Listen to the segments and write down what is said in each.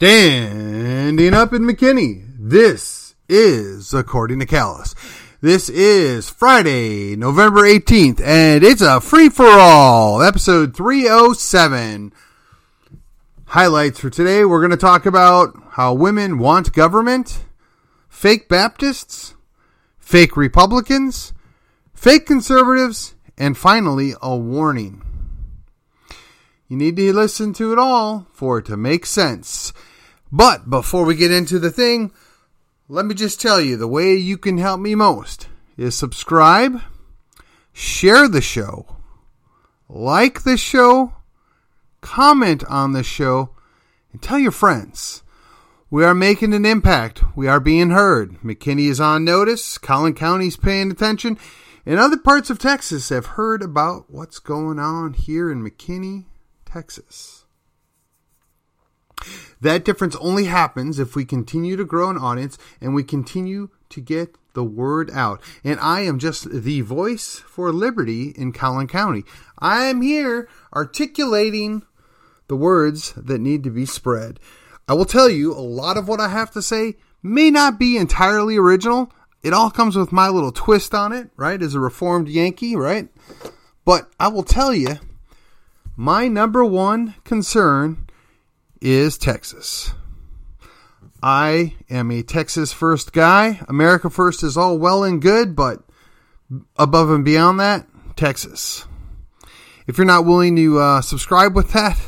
Standing up in McKinney. This is According to Callus. This is Friday, November 18th, and it's a free for all, episode 307. Highlights for today we're going to talk about how women want government, fake Baptists, fake Republicans, fake conservatives, and finally, a warning. You need to listen to it all for it to make sense. But before we get into the thing, let me just tell you the way you can help me most is subscribe, share the show, like the show, comment on the show, and tell your friends. We are making an impact. We are being heard. McKinney is on notice. Collin County's paying attention. And other parts of Texas have heard about what's going on here in McKinney, Texas. That difference only happens if we continue to grow an audience and we continue to get the word out. And I am just the voice for liberty in Collin County. I am here articulating the words that need to be spread. I will tell you, a lot of what I have to say may not be entirely original. It all comes with my little twist on it, right? As a reformed Yankee, right? But I will tell you, my number one concern is Texas. I am a Texas first guy. America first is all well and good, but above and beyond that, Texas. If you're not willing to uh, subscribe with that,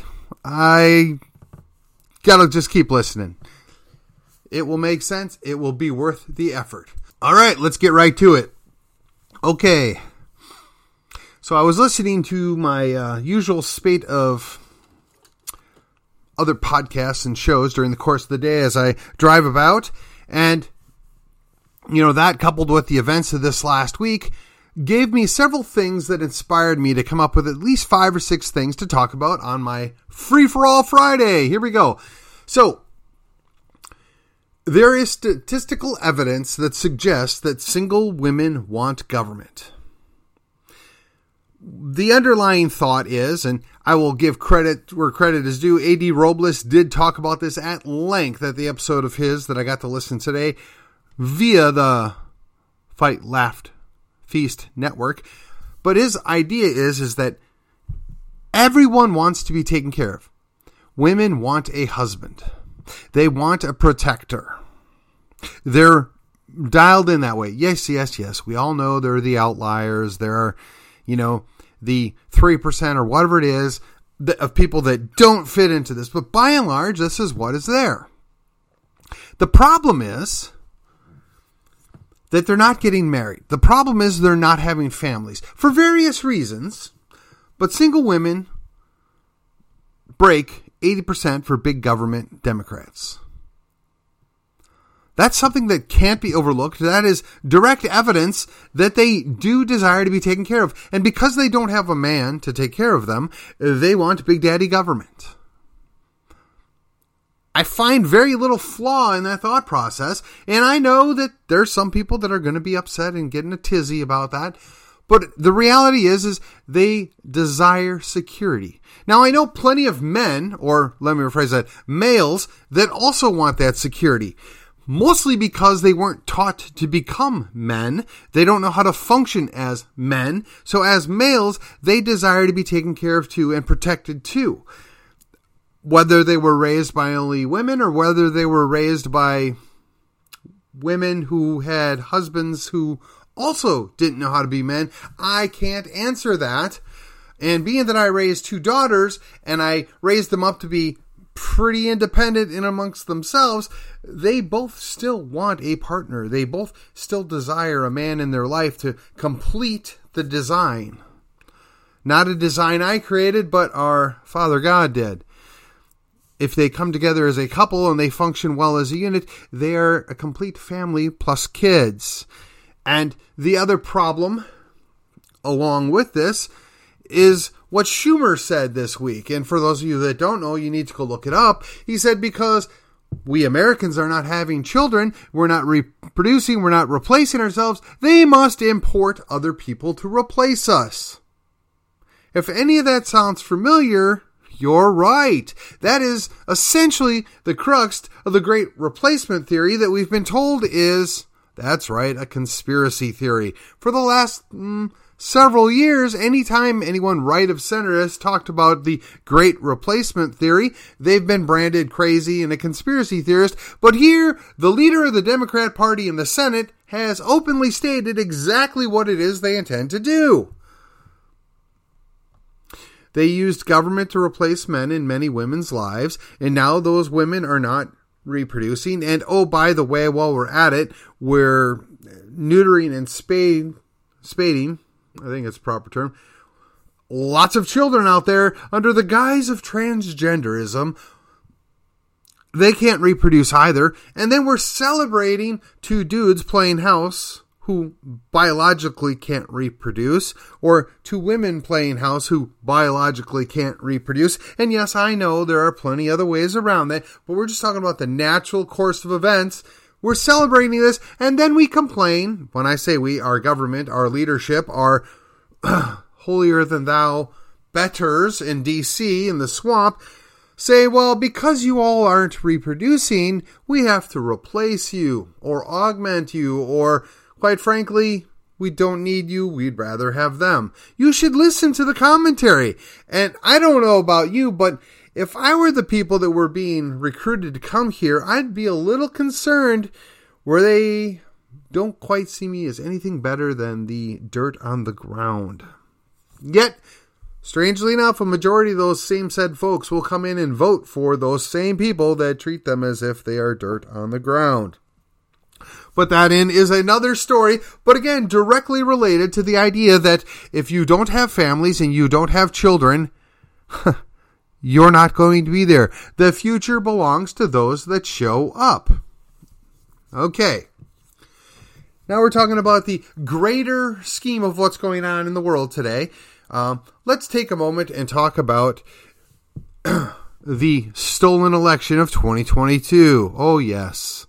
I gotta just keep listening. It will make sense. It will be worth the effort. All right, let's get right to it. Okay. So I was listening to my uh, usual spate of other podcasts and shows during the course of the day as I drive about. And, you know, that coupled with the events of this last week gave me several things that inspired me to come up with at least five or six things to talk about on my Free for All Friday. Here we go. So, there is statistical evidence that suggests that single women want government the underlying thought is, and I will give credit where credit is due, AD Robles did talk about this at length at the episode of his that I got to listen today via the Fight Laugh Feast network. But his idea is is that everyone wants to be taken care of. Women want a husband. They want a protector. They're dialed in that way. Yes, yes, yes. We all know there are the outliers. There are you know, the 3% or whatever it is of people that don't fit into this. But by and large, this is what is there. The problem is that they're not getting married. The problem is they're not having families for various reasons. But single women break 80% for big government Democrats. That's something that can't be overlooked. That is direct evidence that they do desire to be taken care of. And because they don't have a man to take care of them, they want Big Daddy government. I find very little flaw in that thought process. And I know that there's some people that are going to be upset and getting a tizzy about that. But the reality is, is they desire security. Now I know plenty of men, or let me rephrase that, males that also want that security mostly because they weren't taught to become men. They don't know how to function as men. So as males, they desire to be taken care of too and protected too. Whether they were raised by only women or whether they were raised by women who had husbands who also didn't know how to be men, I can't answer that. And being that I raised two daughters and I raised them up to be pretty independent in amongst themselves, they both still want a partner. They both still desire a man in their life to complete the design. Not a design I created, but our Father God did. If they come together as a couple and they function well as a unit, they are a complete family plus kids. And the other problem, along with this, is what Schumer said this week. And for those of you that don't know, you need to go look it up. He said because we Americans are not having children, we're not reproducing, we're not replacing ourselves, they must import other people to replace us. If any of that sounds familiar, You're right. That is essentially the crux of the great replacement theory that we've been told is, that's right, a conspiracy theory. For the last mm, several years, anytime anyone right of center has talked about the great replacement theory, they've been branded crazy and a conspiracy theorist. But here, the leader of the Democrat Party in the Senate has openly stated exactly what it is they intend to do. They used government to replace men in many women's lives, and now those women are not reproducing. And oh, by the way, while we're at it, we're neutering and spading I think it's a proper term. Lots of children out there under the guise of transgenderism. They can't reproduce either. And then we're celebrating two dudes playing house who biologically can't reproduce, or two women playing house who biologically can't reproduce. And yes, I know there are plenty other ways around that, but we're just talking about the natural course of events we're celebrating this, and then we complain. When I say we, our government, our leadership, our holier than thou betters in DC in the swamp say, well, because you all aren't reproducing, we have to replace you or augment you, or quite frankly, we don't need you, we'd rather have them. You should listen to the commentary. And I don't know about you, but if I were the people that were being recruited to come here, I'd be a little concerned where they don't quite see me as anything better than the dirt on the ground. Yet, strangely enough, a majority of those same said folks will come in and vote for those same people that treat them as if they are dirt on the ground. But that in is another story, but again, directly related to the idea that if you don't have families and you don't have children, You're not going to be there. The future belongs to those that show up. Okay. Now we're talking about the greater scheme of what's going on in the world today. Um, let's take a moment and talk about the stolen election of 2022. Oh, yes.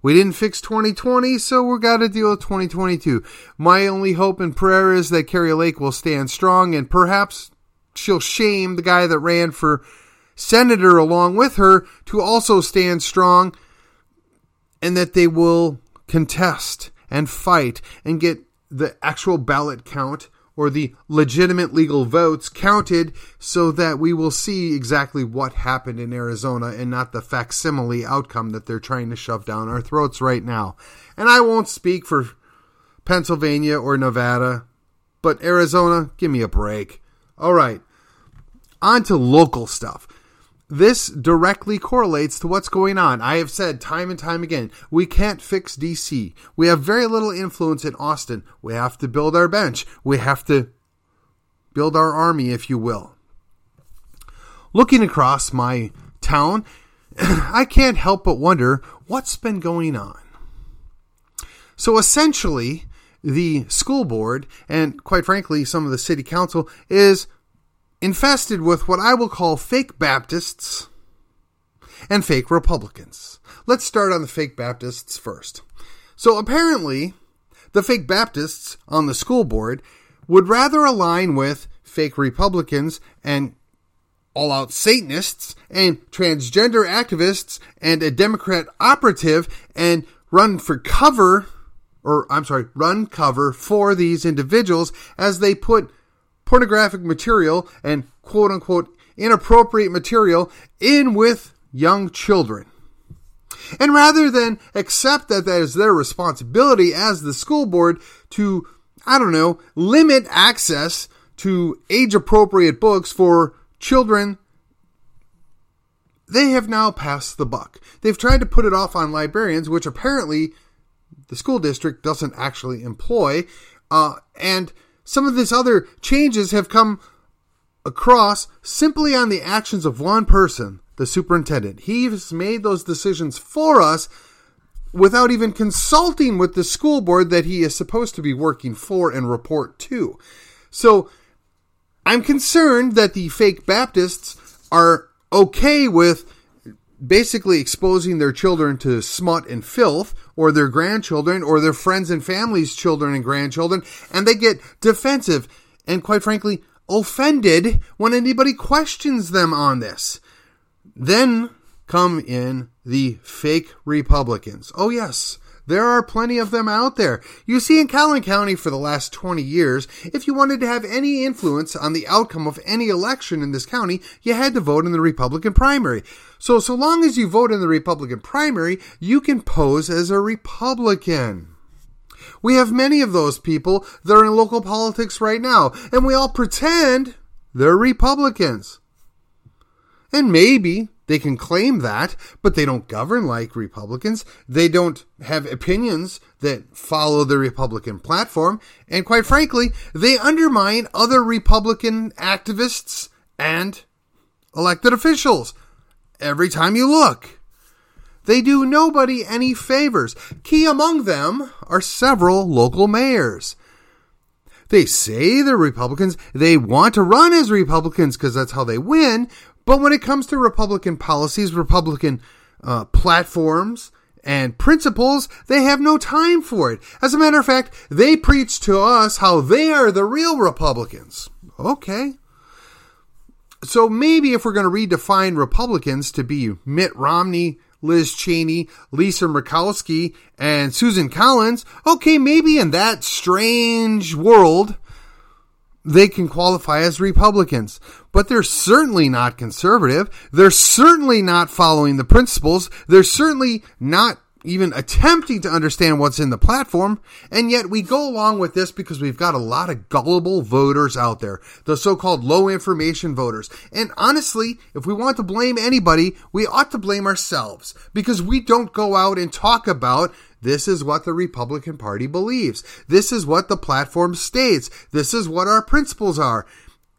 We didn't fix 2020, so we're got to deal with 2022. My only hope and prayer is that Kari Lake will stand strong and perhaps she'll shame the guy that ran for senator along with her to also stand strong and that they will contest and fight and get the actual ballot count or the legitimate legal votes counted so that we will see exactly what happened in Arizona and not the facsimile outcome that they're trying to shove down our throats right now. And I won't speak for Pennsylvania or Nevada, but Arizona, give me a break. All right. On to local stuff. This directly correlates to what's going on. I have said time and time again, we can't fix DC. We have very little influence in Austin. We have to build our bench. We have to build our army, if you will. Looking across my town, I can't help but wonder what's been going on. So essentially, the school board and quite frankly some of the city council is infested with what I will call fake Baptists and fake Republicans. Let's start on the fake Baptists first. So apparently, the fake Baptists on the school board would rather align with fake Republicans and all out Satanists and transgender activists and a Democrat operative and run for cover, or I'm sorry, run cover for these individuals as they put pornographic material and quote unquote inappropriate material in with young children. And rather than accept that that is their responsibility as the school board to, I don't know, limit access to age appropriate books for children, they have now passed the buck. They've tried to put it off on librarians, which apparently the school district doesn't actually employ. Uh, and some of these other changes have come across simply on the actions of one person, the superintendent. He's made those decisions for us without even consulting with the school board that he is supposed to be working for and report to. So I'm concerned that the fake Baptists are okay with basically exposing their children to smut and filth, or their grandchildren, or their friends and families' children and grandchildren, and they get defensive and, quite frankly, offended when anybody questions them on this. Then come in the fake Republicans. Oh, yes. There are plenty of them out there. You see, in Collin County for the last 20 years, if you wanted to have any influence on the outcome of any election in this county, you had to vote in the Republican primary. So, so long as you vote in the Republican primary, you can pose as a Republican. We have many of those people that are in local politics right now, and we all pretend they're Republicans. And maybe they can claim that, but they don't govern like Republicans. They don't have opinions that follow the Republican platform. And quite frankly, they undermine other Republican activists and elected officials every time you look. They do nobody any favors. Key among them are several local mayors. They say they're Republicans. They want to run as Republicans because that's how they win. But when it comes to Republican policies, Republican uh, platforms, and principles, they have no time for it. As a matter of fact, they preach to us how they are the real Republicans. Okay. So maybe if we're going to redefine Republicans to be Mitt Romney, Liz Cheney, Lisa Murkowski, and Susan Collins, okay, maybe in that strange world, they can qualify as Republicans. But they're certainly not conservative. They're certainly not following the principles. They're certainly not even attempting to understand what's in the platform. And yet we go along with this because we've got a lot of gullible voters out there, the so-called low information voters. And honestly, if we want to blame anybody, we ought to blame ourselves because we don't go out and talk about this is what the Republican Party believes. This is what the platform states. This is what our principles are.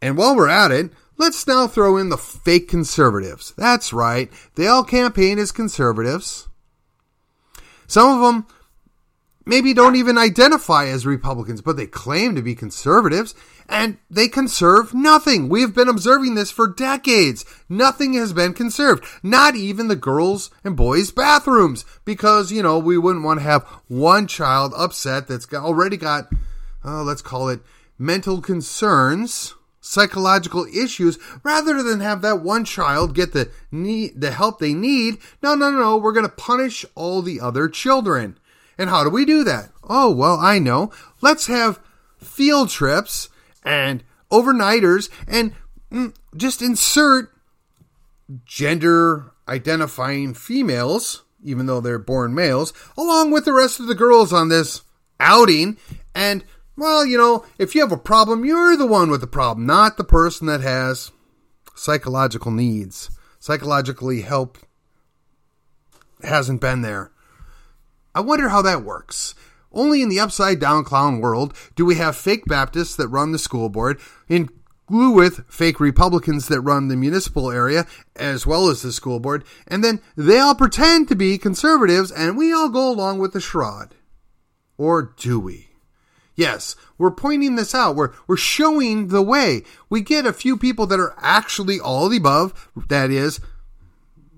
And while we're at it, let's now throw in the fake conservatives. That's right. They all campaign as conservatives. Some of them maybe don't even identify as Republicans, but they claim to be conservatives and they conserve nothing. We have been observing this for decades. Nothing has been conserved, not even the girls' and boys' bathrooms, because, you know, we wouldn't want to have one child upset that's already got, uh, let's call it mental concerns, psychological issues, rather than have that one child get the need, the help they need. No, no, no, no. We're going to punish all the other children. And how do we do that? Oh, well, I know. Let's have field trips and overnighters and mm, just insert gender identifying females, even though they're born males, along with the rest of the girls on this outing. And, well, you know, if you have a problem, you're the one with the problem, not the person that has psychological needs. Psychologically help hasn't been there. I wonder how that works. Only in the upside down clown world do we have fake Baptists that run the school board, in glue with fake Republicans that run the municipal area as well as the school board, and then they all pretend to be conservatives and we all go along with the shroud. Or do we? Yes, we're pointing this out. We're, we're showing the way. We get a few people that are actually all the above, that is,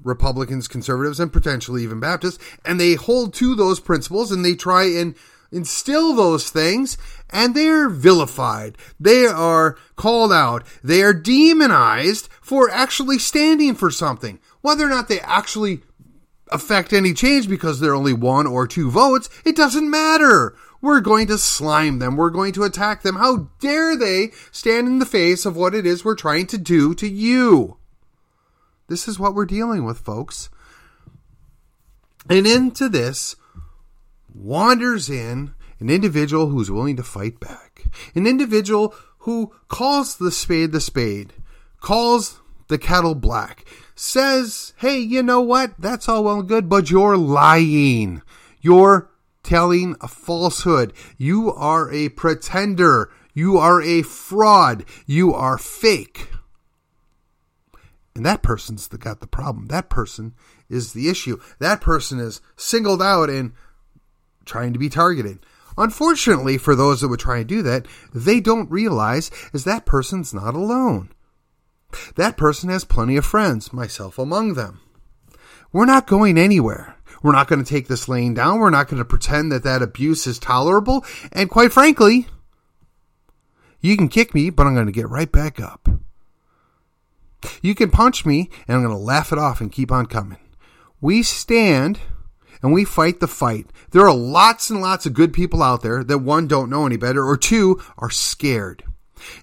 Republicans, conservatives, and potentially even Baptists, and they hold to those principles and they try and instill those things, and they're vilified. They are called out. They are demonized for actually standing for something. Whether or not they actually affect any change because they're only one or two votes, it doesn't matter. We're going to slime them. We're going to attack them. How dare they stand in the face of what it is we're trying to do to you? This is what we're dealing with, folks. And into this wanders in an individual who's willing to fight back, an individual who calls the spade the spade, calls the kettle black, says, hey, you know what? That's all well and good, but you're lying. You're telling a falsehood. You are a pretender. You are a fraud. You are fake. And that person's the, got the problem. That person is the issue. That person is singled out and trying to be targeted. Unfortunately, for those that would try and do that, they don't realize is that person's not alone. That person has plenty of friends, myself among them. We're not going anywhere. We're not going to take this laying down. We're not going to pretend that that abuse is tolerable. And quite frankly, You can kick me, but I'm going to get right back up. You can punch me, and I'm going to laugh it off and keep on coming. We stand and we fight the fight. There are lots and lots of good people out there that one, don't know any better, or two, are scared.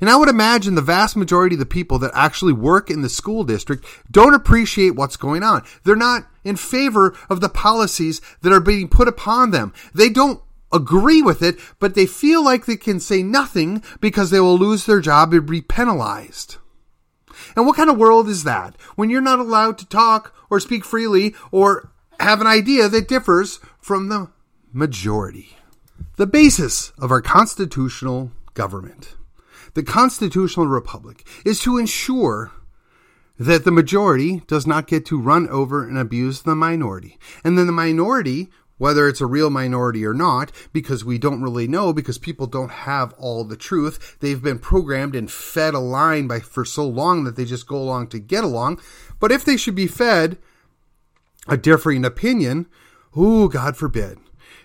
And I would imagine the vast majority of the people that actually work in the school district don't appreciate what's going on. They're not in favor of the policies that are being put upon them. They don't agree with it, but they feel like they can say nothing because they will lose their job and be penalized. And what kind of world is that when you're not allowed to talk or speak freely or have an idea that differs from the majority? The basis of our constitutional government, the constitutional republic, is to ensure that the majority does not get to run over and abuse the minority. And then the minority whether it's a real minority or not, because we don't really know, because people don't have all the truth. They've been programmed and fed a line by for so long that they just go along to get along. But if they should be fed a differing opinion, ooh, God forbid.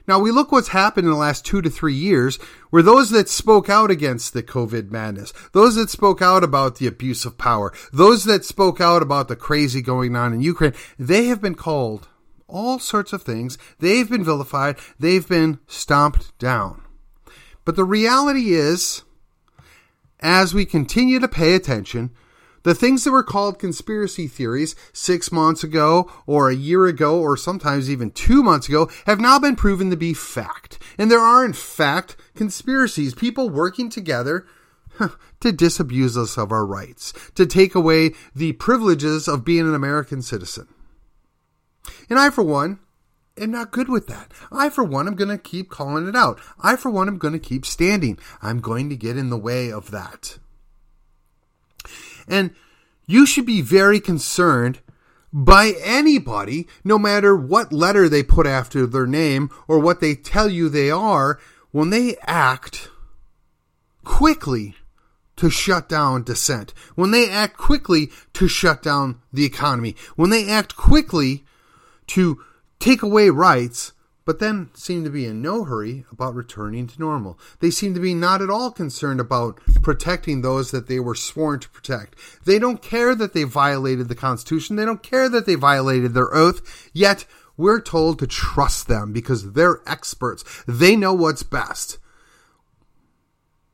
Now we look what's happened in the last two to three years, where those that spoke out against the COVID madness, those that spoke out about the abuse of power, those that spoke out about the crazy going on in Ukraine, they have been called all sorts of things. They've been vilified, they've been stomped down. But the reality is, as we continue to pay attention, the things that were called conspiracy theories six months ago, or a year ago, or sometimes even two months ago, have now been proven to be fact. And there are, in fact, conspiracies, people working together to disabuse us of our rights, to take away the privileges of being an American citizen. And I, for one, am not good with that. I, for one, am going to keep calling it out. I, for one, am going to keep standing. I'm going to get in the way of that. And you should be very concerned by anybody, no matter what letter they put after their name or what they tell you they are, when they act quickly to shut down dissent, when they act quickly to shut down the economy, when they act quickly to take away rights, but then seem to be in no hurry about returning to normal. They seem to be not at all concerned about protecting those that they were sworn to protect. They don't care that they violated the Constitution. They don't care that they violated their oath. Yet we're told to trust them because they're experts. They know what's best.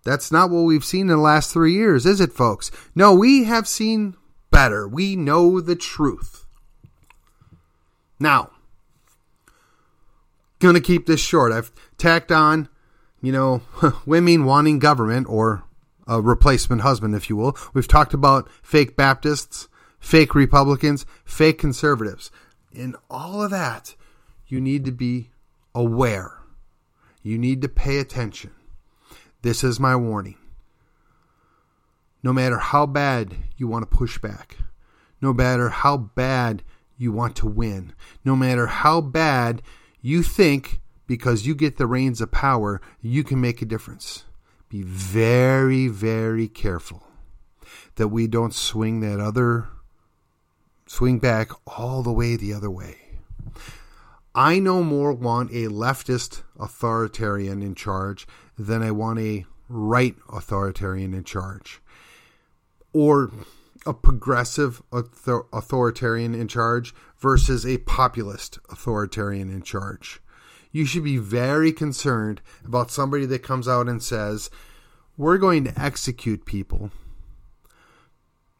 That's not what we've seen in the last three years, is it, folks? No, we have seen better. We know the truth. Now, gonna keep this short. I've tacked on, you know, women wanting government or a replacement husband, if you will. We've talked about fake Baptists, fake Republicans, fake conservatives. In all of that, you need to be aware. You need to pay attention. This is my warning. No matter how bad you want to push back, no matter how bad you want to win. No matter how bad you think, because you get the reins of power, you can make a difference. Be very, very careful that we don't swing that other, swing back all the way the other way. I no more want a leftist authoritarian in charge than I want a right authoritarian in charge. Or a progressive author- authoritarian in charge versus a populist authoritarian in charge. You should be very concerned about somebody that comes out and says, We're going to execute people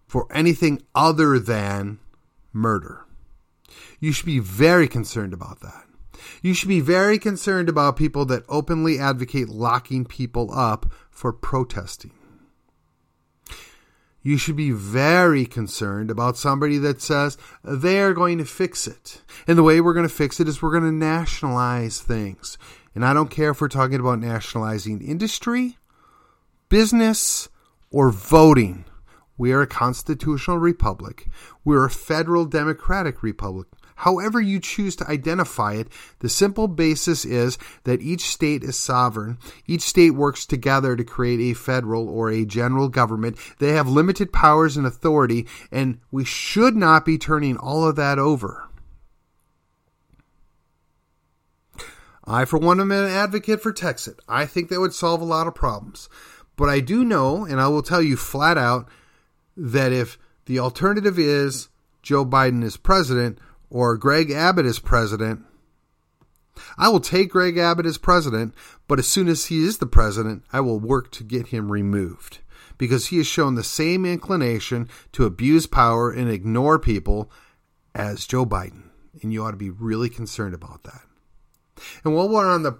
for anything other than murder. You should be very concerned about that. You should be very concerned about people that openly advocate locking people up for protesting you should be very concerned about somebody that says they're going to fix it. And the way we're going to fix it is we're going to nationalize things. And I don't care if we're talking about nationalizing industry, business, or voting. We are a constitutional republic. We're a federal democratic republic however you choose to identify it, the simple basis is that each state is sovereign. Each state works together to create a federal or a general government. They have limited powers and authority, and we should not be turning all of that over. I, for one, am an advocate for Texit. I think that would solve a lot of problems. But I do know, and I will tell you flat out, that if the alternative is Joe Biden is president or Greg Abbott is president, I will take Greg Abbott as president, but as soon as he is the president, I will work to get him removed because he has shown the same inclination to abuse power and ignore people as Joe Biden. And you ought to be really concerned about that. And while we're on the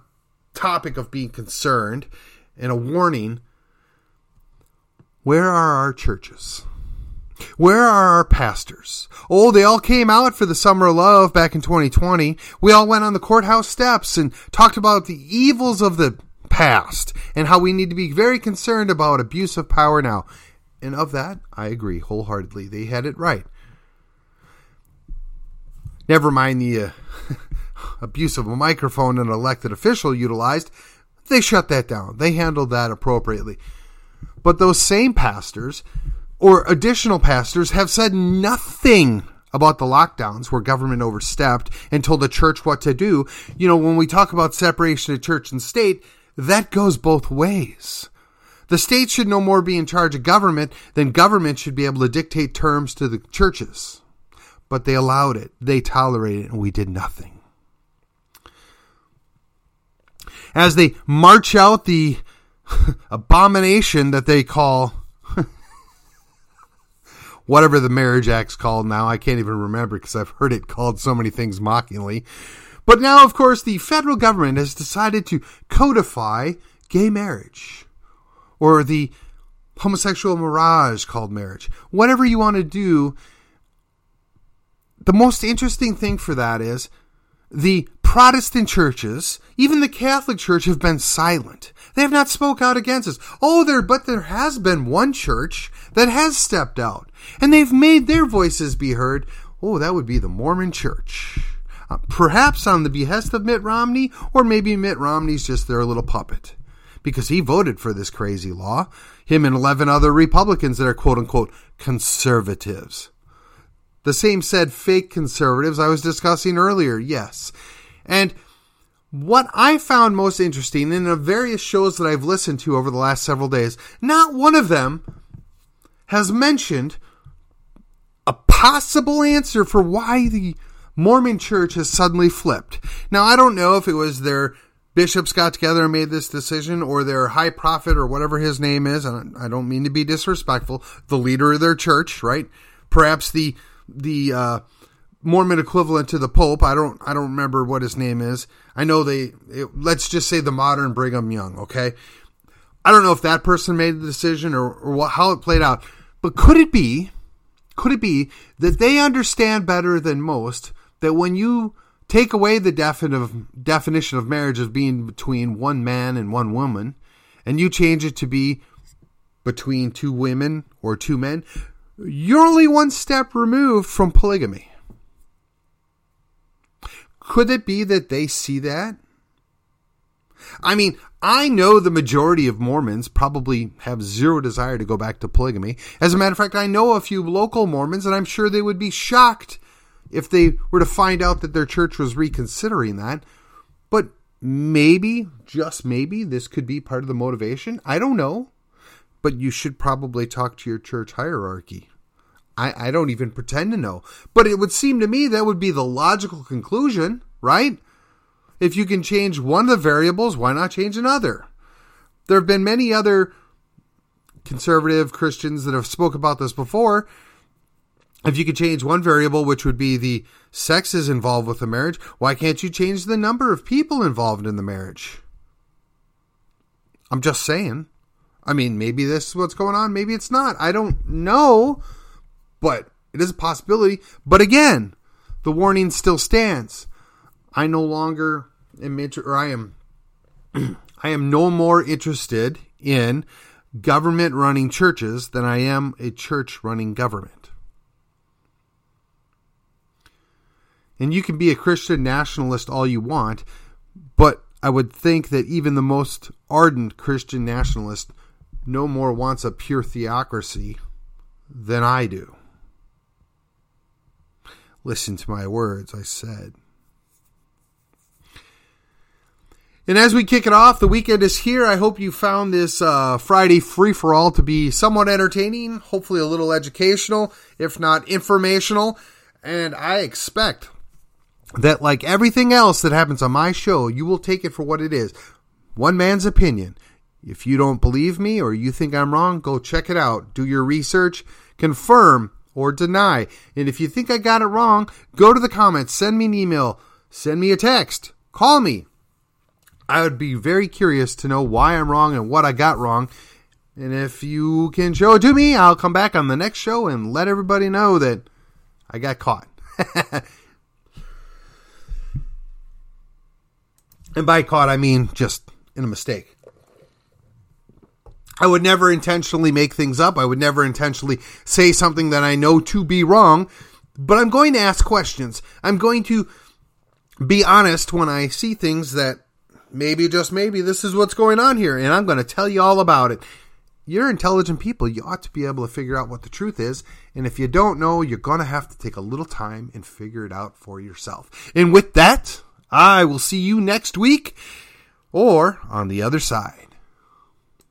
topic of being concerned and a warning, where are our churches? Where are our pastors? Oh, they all came out for the Summer of Love back in 2020. We all went on the courthouse steps and talked about the evils of the past and how we need to be very concerned about abuse of power now. And of that, I agree wholeheartedly. They had it right. Never mind the uh, abuse of a microphone an elected official utilized. They shut that down. They handled that appropriately. But those same pastors or additional pastors have said nothing about the lockdowns where government overstepped and told the church what to do. You know, when we talk about separation of church and state, that goes both ways. The state should no more be in charge of government than government should be able to dictate terms to the churches. But they allowed it, they tolerated it, and we did nothing. As they march out the abomination that they call whatever the Marriage Act's called now. I can't even remember because I've heard it called so many things mockingly. But now, of course, the federal government has decided to codify gay marriage or the homosexual mirage called marriage. Whatever you want to do, the most interesting thing for that is the Protestant churches, even the Catholic Church, have been silent. They have not spoke out against us. Oh, there, but there has been one church that has stepped out, and they've made their voices be heard. Oh, that would be the Mormon Church. Uh, perhaps on the behest of Mitt Romney, or maybe Mitt Romney's just their little puppet. Because he voted for this crazy law. Him and 11 other Republicans that are quote unquote conservatives. The same said fake conservatives I was discussing earlier, yes. And what I found most interesting in the various shows that I've listened to over the last several days, not one of them has mentioned possible answer for why the Mormon church has suddenly flipped. Now, I don't know if it was their bishops got together and made this decision or their high prophet or whatever his name is. And I don't mean to be disrespectful, the leader of their church, right? Perhaps the the uh, Mormon equivalent to the Pope. I don't I don't remember what his name is. I know they it, let's just say the modern Brigham Young. Okay, I don't know if that person made the decision or, or what, how it played out, but could it be? Could it be that they understand better than most that when you take away the definition of marriage as being between one man and one woman, and you change it to be between two women or two men, you're only one step removed from polygamy. Could it be that they see that? I mean, I know the majority of Mormons probably have zero desire to go back to polygamy. As a matter of fact, I know a few local Mormons, and I'm sure they would be shocked if they were to find out that their church was reconsidering that. But maybe, just maybe, this could be part of the motivation. I don't know. But you should probably talk to your church hierarchy. I, I don't even pretend to know. But it would seem to me that would be the logical conclusion, right? If you can change one of the variables, why not change another? There have been many other conservative Christians that have spoke about this before. If you could change one variable, which would be the sexes involved with the marriage, why can't you change the number of people involved in the marriage? I'm just saying. I mean, maybe this is what's going on, maybe it's not. I don't know but it is a possibility. But again, the warning still stands. I no longer am inter- or I am I am no more interested in government running churches than I am a church running government. And you can be a Christian nationalist all you want, but I would think that even the most ardent Christian nationalist no more wants a pure theocracy than I do. Listen to my words, I said. And as we kick it off, the weekend is here. I hope you found this uh, Friday free for all to be somewhat entertaining, hopefully a little educational, if not informational. And I expect that, like everything else that happens on my show, you will take it for what it is one man's opinion. If you don't believe me or you think I'm wrong, go check it out. Do your research, confirm or deny. And if you think I got it wrong, go to the comments, send me an email, send me a text, call me. I would be very curious to know why I'm wrong and what I got wrong. And if you can show it to me, I'll come back on the next show and let everybody know that I got caught. and by caught, I mean just in a mistake. I would never intentionally make things up. I would never intentionally say something that I know to be wrong. But I'm going to ask questions. I'm going to be honest when I see things that maybe, just maybe, this is what's going on here, and I'm going to tell you all about it. You're intelligent people. You ought to be able to figure out what the truth is. And if you don't know, you're going to have to take a little time and figure it out for yourself. And with that, I will see you next week or on the other side.